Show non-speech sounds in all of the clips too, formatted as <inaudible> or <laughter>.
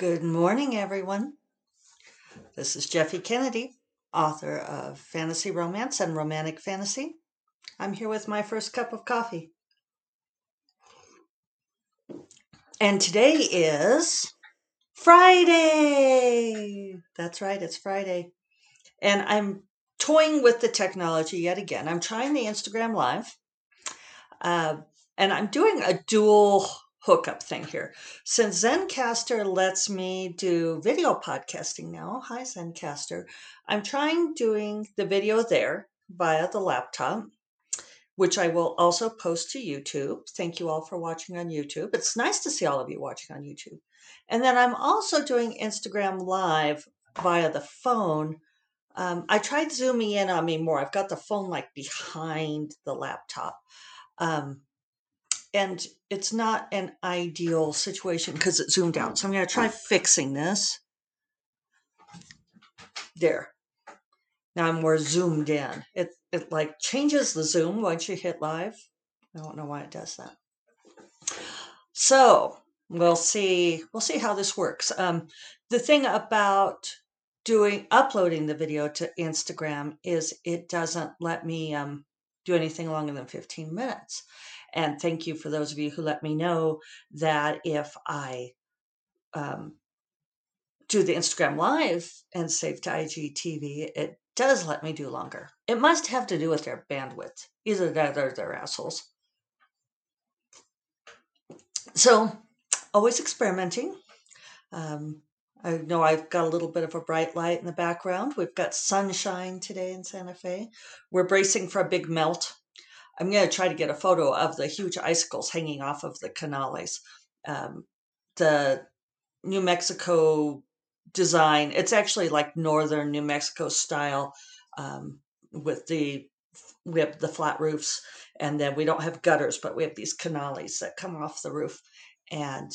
Good morning, everyone. This is Jeffe Kennedy, author of Fantasy Romance and Romantic Fantasy. I'm here with my first cup of coffee. And today is Friday. That's right, it's Friday. And I'm toying with the technology yet again. I'm trying the Instagram Live. Uh, and I'm doing a dual hookup thing here. Since Zencastr lets me do video podcasting now, hi Zencastr, I'm trying doing the video there via the laptop, which I will also post to YouTube. Thank you all for watching on YouTube. It's nice to see all of you watching on YouTube. And then I'm also doing Instagram Live via the phone. Um, I tried zooming in on me more. I've got the phone like behind the laptop. Um, and it's not an ideal situation because it zoomed out. So I'm going to try fixing this. There. Now I'm more zoomed in. It it like changes the zoom once you hit live. I don't know why it does that. So we'll see we'll see how this works. Um, the thing about doing uploading the video to Instagram is it doesn't let me um, do anything longer than 15 minutes. And thank you for those of you who let me know that if I um, do the Instagram Live and save to IGTV, it does let me do longer. It must have to do with their bandwidth. Either that or they're assholes. So, always experimenting. Um, I know I've got a little bit of a bright light in the background. We've got sunshine today in Santa Fe. We're bracing for a big melt I'm going to try to get a photo of the huge icicles hanging off of the canales. Um, the New Mexico design, it's actually like northern New Mexico style um, with the we have the flat roofs and then we don't have gutters but we have these canales that come off the roof and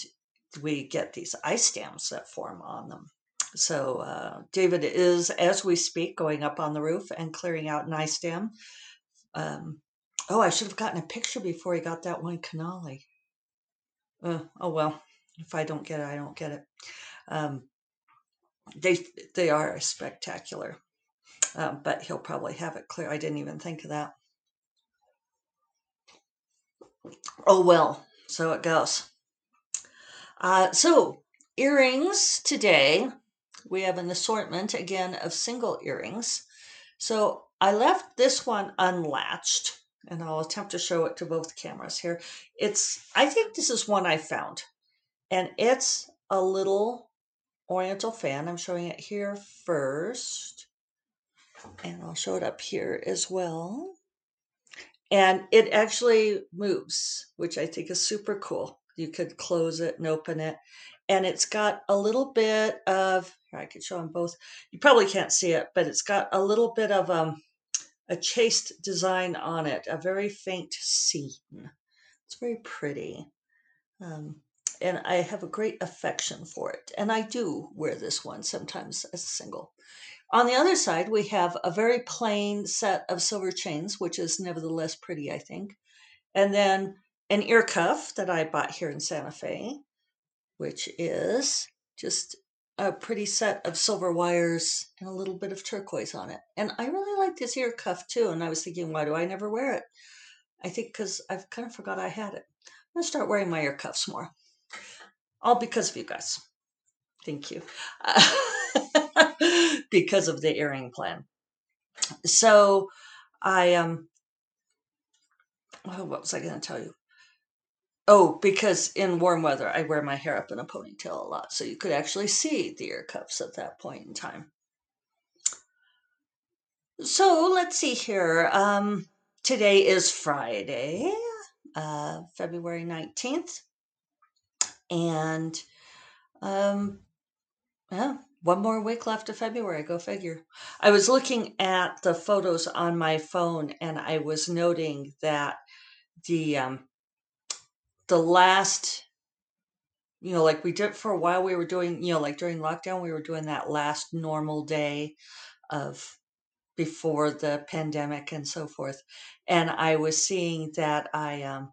we get these ice dams that form on them so uh, david is as we speak going up on the roof and clearing out an ice dam um, Oh, I should have gotten a picture before he got that one canale. Uh, oh well, if I don't get it, I don't get it. Um, they they are spectacular, um, but he'll probably have it clear. I didn't even think of that. Oh well, so it goes. Uh, so earrings today. We have an assortment again of single earrings. So I left this one unlatched and I'll attempt to show it to both cameras here. It's, I think this is one I found, and it's a little oriental fan. I'm showing it here first, and I'll show it up here as well. And it actually moves, which I think is super cool. You could close it and open it. And it's got a little bit of, I could show them both. You probably can't see it, but it's got a little bit of um, a chaste design on it, a very faint scene. It's very pretty. Um, and I have a great affection for it. And I do wear this one sometimes as a single. On the other side, we have a very plain set of silver chains, which is nevertheless pretty, I think. And then an ear cuff that I bought here in Santa Fe, which is just a pretty set of silver wires and a little bit of turquoise on it. And I really like this ear cuff too. And I was thinking, why do I never wear it? I think because I've kind of forgot I had it. I'm going to start wearing my ear cuffs more. All because of you guys. Thank you. <laughs> Because of the earring plan. So I, um, oh, what was I going to tell you? Oh, because in warm weather, I wear my hair up in a ponytail a lot, so you could actually see the ear cuffs at that point in time. So let's see here. Um, today is Friday, uh, February 19th. And um, yeah, one more week left of February, go figure. I was looking at the photos on my phone and I was noting that the um, the last you know like we did for a while we were doing you know like during lockdown we were doing that last normal day of before the pandemic and so forth and i was seeing that i um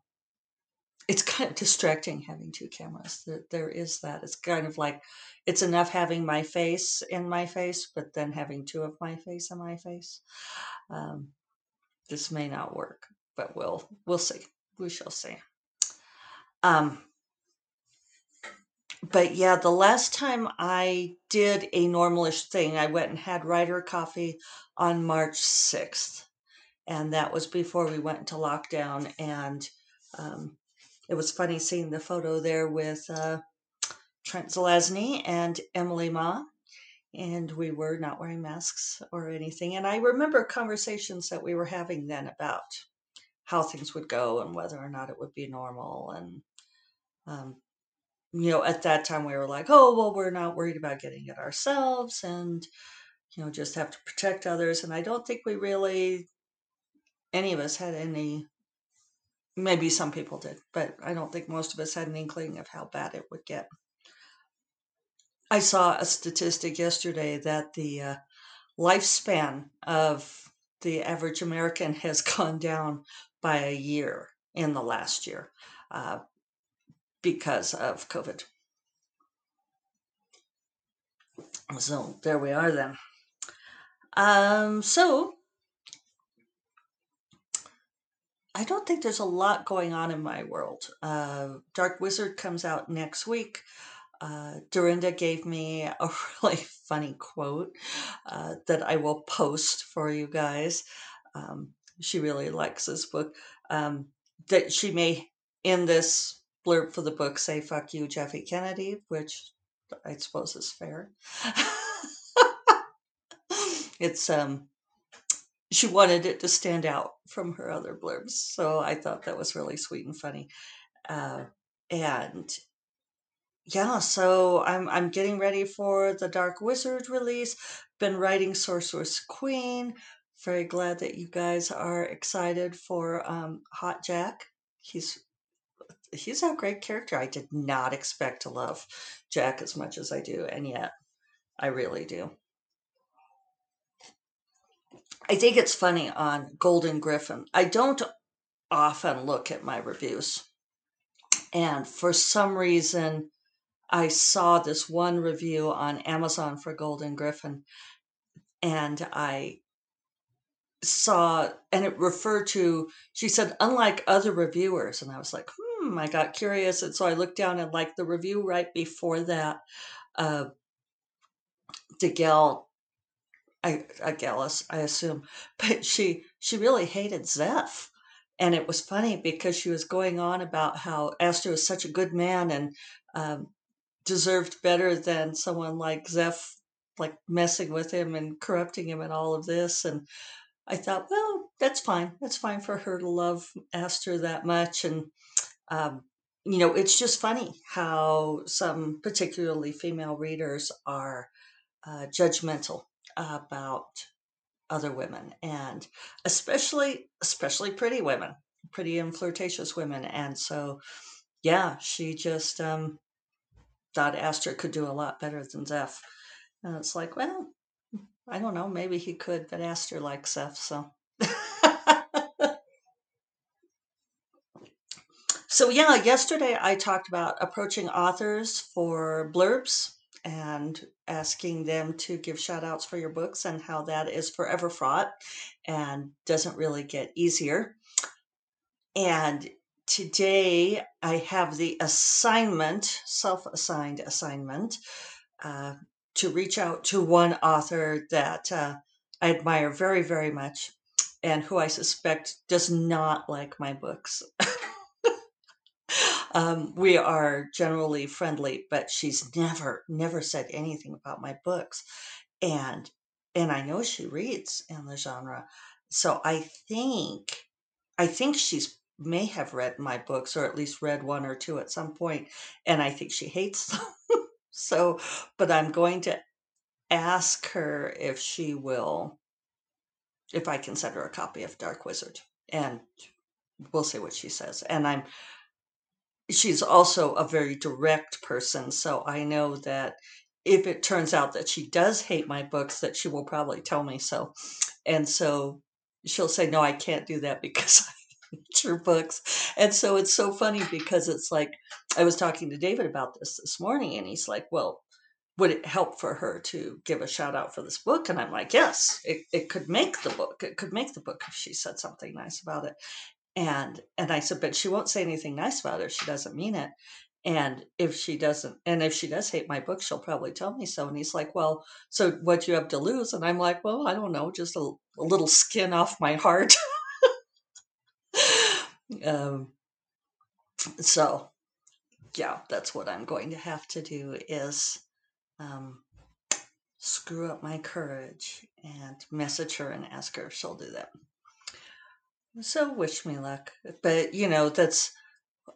it's kind of distracting having two cameras. There, there is that. It's kind of like it's enough having my face in my face, but then having two of my face in my face. Um, this may not work, but we'll we'll see. We shall see. Um, but yeah, the last time I did a normalish thing, I went and had Ryder coffee on March 6th. And that was before we went into lockdown. And um, it was funny seeing the photo there with uh, Trent Zelazny and Emily Mah. And we were not wearing masks or anything. And I remember conversations that we were having then about how things would go and whether or not it would be normal. And, um, you know, at that time we were like, oh, well, we're not worried about getting it ourselves and, you know, just have to protect others. And I don't think we really, any of us had any maybe some people did, but I don't think most of us had an inkling of how bad it would get. I saw a statistic yesterday that the uh, lifespan of the average American <laughs> has gone down by a year in the last year uh, because of COVID. So there we are then. Um, so I don't think there's a lot going on in my world. Uh, Dark Wizard comes out next week. Uh, Darynda gave me a <laughs> really funny quote uh, that I will post for you guys. Um, she really likes this book. Um, that she may, in this blurb for the book, say, fuck you, Jeffe Kennedy, which I suppose is fair. <laughs> it's um she wanted it to stand out from her other blurbs. So I thought that was really sweet and funny. Uh, and yeah, so I'm I'm getting ready for the Dark Wizard release. Been writing Sorceress Queen. Very glad that you guys are excited for um, Hot Jack. He's he's a great character. I did not expect to love Jack as much as I do, and yet I really do. I think it's funny on Golden Griffin. I don't often look at my reviews. And for some reason, I saw this one review on Amazon for Golden Griffin, and I saw, and it referred to, she said, unlike other reviewers. And I was like, hmm, I got curious. And so I looked down and like the review right before that, uh, DeGale I, I Gallus, I assume, <laughs> but she she really hated Zeph, and it was funny because she was going on about how Aster was such a good man and um, deserved better than someone like Zeph, like messing with him and corrupting him and all of this. And I thought, well, that's fine. That's fine for her to love Aster that much. And um, you know, it's just funny how some particularly female readers are uh, judgmental about other women and especially especially pretty women pretty and flirtatious women and so yeah she just um thought Aster could do a lot better than Zeph and it's like well I don't know maybe he could but Aster likes Zeph so so yeah yesterday I talked about approaching authors for blurbs and asking them to give shout outs for your books and how that is forever fraught and doesn't really get easier. And today I have the assignment, self assigned assignment, uh, to reach out to one author that uh, I admire very, very much and who I suspect does not like my books. <laughs> Um, we are generally friendly, but she's never, never said anything about my books. And and I know she reads in the genre. So I think I think she's may have read my books or at least read one or two at some point and I think she hates them. <laughs> so but I'm going to ask her if she will if I can send her a copy of Dark Wizard and we'll see what she says. And I'm she's also a very direct person. So I know that if it turns out that she does hate my books, that she will probably tell me so. And so she'll say, No, I can't do that <laughs> because true books. And so it's so funny because it's like I was talking to David about this this morning, and he's like, "Well, would it help for her to give a shout out for this book?" And I'm like, "Yes, it, it could make the book. It could make the book if she said something nice about it." And and I said, "But she won't say anything nice about it she doesn't mean it." And if she doesn't, and if she does hate my book, she'll probably tell me so. And he's like, Well, so what you have to lose? And I'm like, Well, I don't know, just a, a little skin off my heart. <laughs> um, so, yeah, that's what I'm going to have to do is um, screw up my courage and message her and ask her if she'll do that. So, wish me luck. But, you know, that's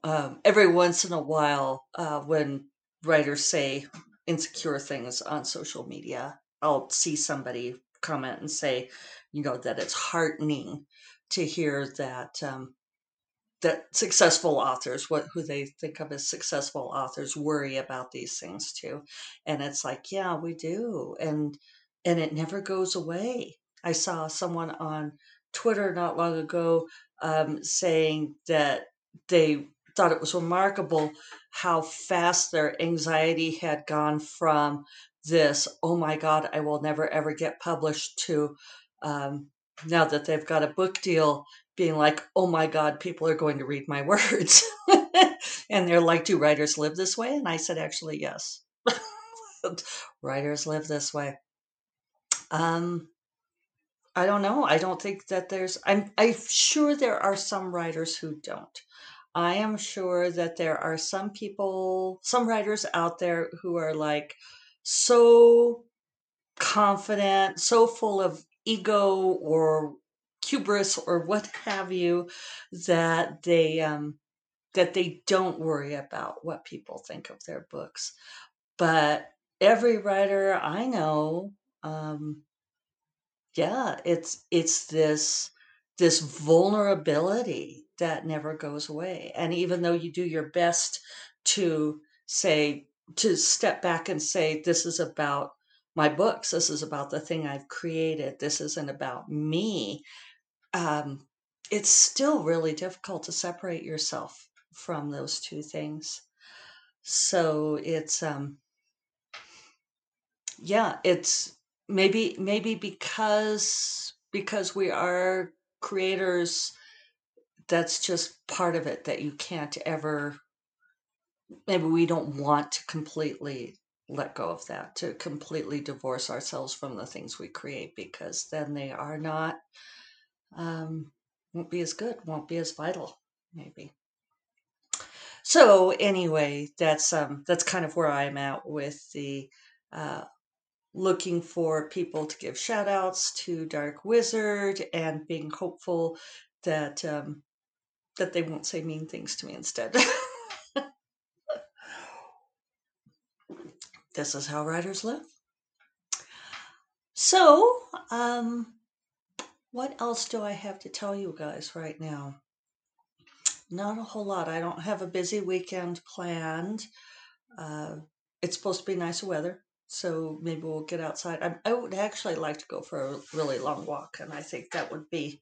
um, every once in a while uh, when writers say insecure things on social media, I'll see somebody comment and say, you know, that it's heartening to hear that um, that successful authors, what who they think of as successful authors, worry about these things too. And it's like, yeah, we do, and and it never goes away. I saw someone on Twitter not long ago um, saying that they thought it was remarkable how fast their anxiety had gone from this, oh my God, I will never ever get published, to um, now that they've got a book deal, being like, oh my God, people are going to read my <laughs> words. and they're like, do writers live this way? And I said, actually, yes. <laughs> writers live this way. Um, I don't know. I don't think that there's. I'm. I'm sure there are some writers who don't. I am sure that there are some people, some writers out there who are like so confident, so full of ego or hubris or what have you that they um, that they don't worry about what people think of their books. But every writer I know, um, yeah, it's it's this this vulnerability that never goes away. And even though you do your best to say, to step back and say, this is about my books, this is about the thing I've created, this isn't about me, um, it's still really difficult to separate yourself from those two things. So it's, um, yeah, it's maybe, maybe because, because we are creators that's just part of it that you can't ever maybe we don't want to completely let go of that to completely divorce ourselves from the things we create because then they are not um, won't be as good won't be as vital maybe. So anyway that's um that's kind of where i'm at with the uh looking for people to give shout outs to dark wizard and being hopeful that um that they won't say mean things to me instead. <laughs> this is how writers live. So, um, what else do I have to tell you guys right now? Not a whole lot. I don't have a busy weekend planned. Uh, it's supposed to be nice weather, so maybe we'll get outside. I, I, would actually like to go for a really long walk, and I think that would be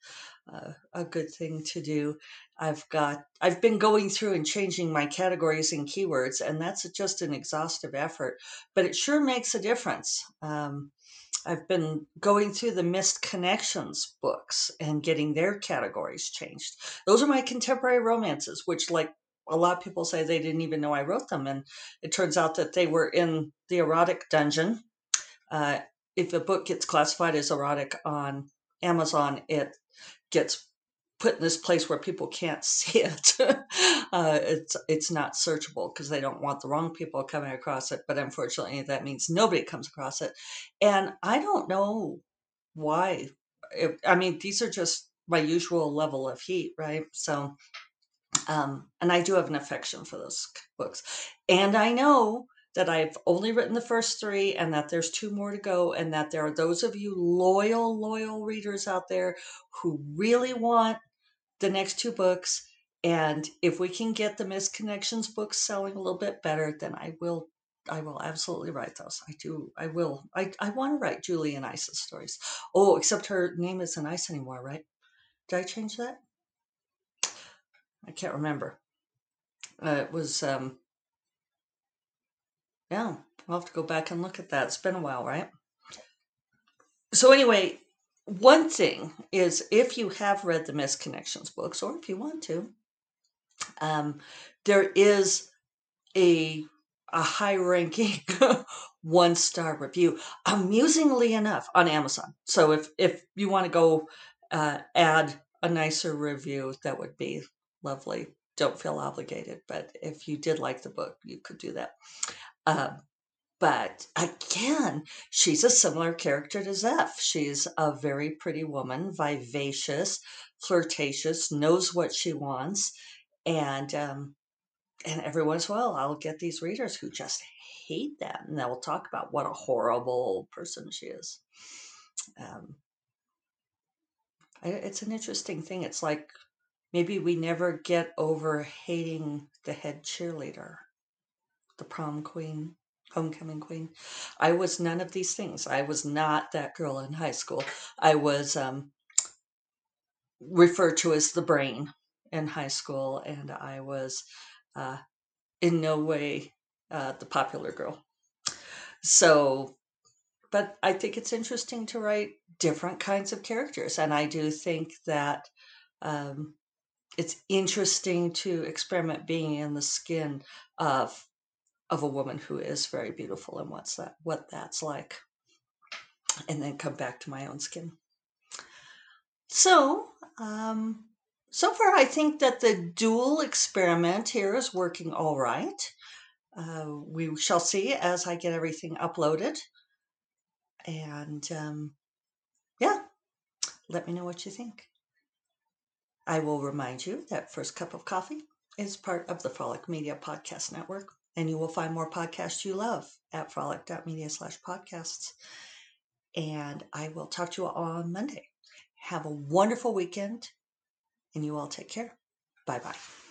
uh, a good thing to do. I've got I've been going through and changing my categories and keywords, and that's just an exhaustive effort, but it sure makes a difference. Um, I've been going through the missed connections books and getting their categories changed. Those are my contemporary romances, which like a lot of people say they didn't even know I wrote them, and it turns out that they were in the erotic dungeon. Uh, if a book gets classified as erotic on Amazon, it gets put in this place where people can't <laughs> see it. uh, it's it's not searchable because they don't want the wrong people coming across it. But unfortunately, that means nobody comes across it, and I don't know why. It, I mean, these are just my usual level of heat, right? So, um, and I do have an affection for those books, and I know that I've only written the first three and that there's two more to go, and that there are those of you loyal, loyal readers out there who really want the next two books. And if we can get the Missed Connections books selling a little bit better, then I will I will absolutely write those. I do. I will. I, I want to write Julie and Isis stories. Oh, except her name isn't Ice anymore, right? Did I change that? I can't remember. Uh, it was, um, yeah, I'll have to go back and look at that. It's been a while, right? So, anyway, one thing is if you have read the Missed Connections books, or if you want to, um, there is a a high ranking <laughs> one star review amusingly enough on amazon so if if you want to go uh, add a nicer review that would be lovely don't feel obligated but if you did like the book you could do that uh, but again she's a similar character to zeph she's a very pretty woman vivacious flirtatious knows what she wants and um, and every once in a while I'll get these readers who just hate that and they'll talk about what a horrible person she is. Um, it's an interesting thing. It's like maybe we never get over hating the head cheerleader, the prom queen, homecoming queen. I was none of these things. I was not that girl in high school. I was um, referred to as the brain in high school, and I was uh, in no way uh, the popular girl. So, but I think it's interesting to write different kinds of characters, and I do think that um, it's interesting to experiment being in the skin of of a woman who is very beautiful and what's that what that's like and then come back to my own skin so um, so far, I think that the dual experiment here is working all right. Uh, we shall see as I get everything uploaded. And um, yeah, let me know what you think. I will remind you that First Cup of Coffee is part of the Frolic Media Podcast Network, and you will find more podcasts you love at frolic.media slash podcasts. And I will talk to you all on Monday. Have a wonderful weekend and you all take care. Bye bye.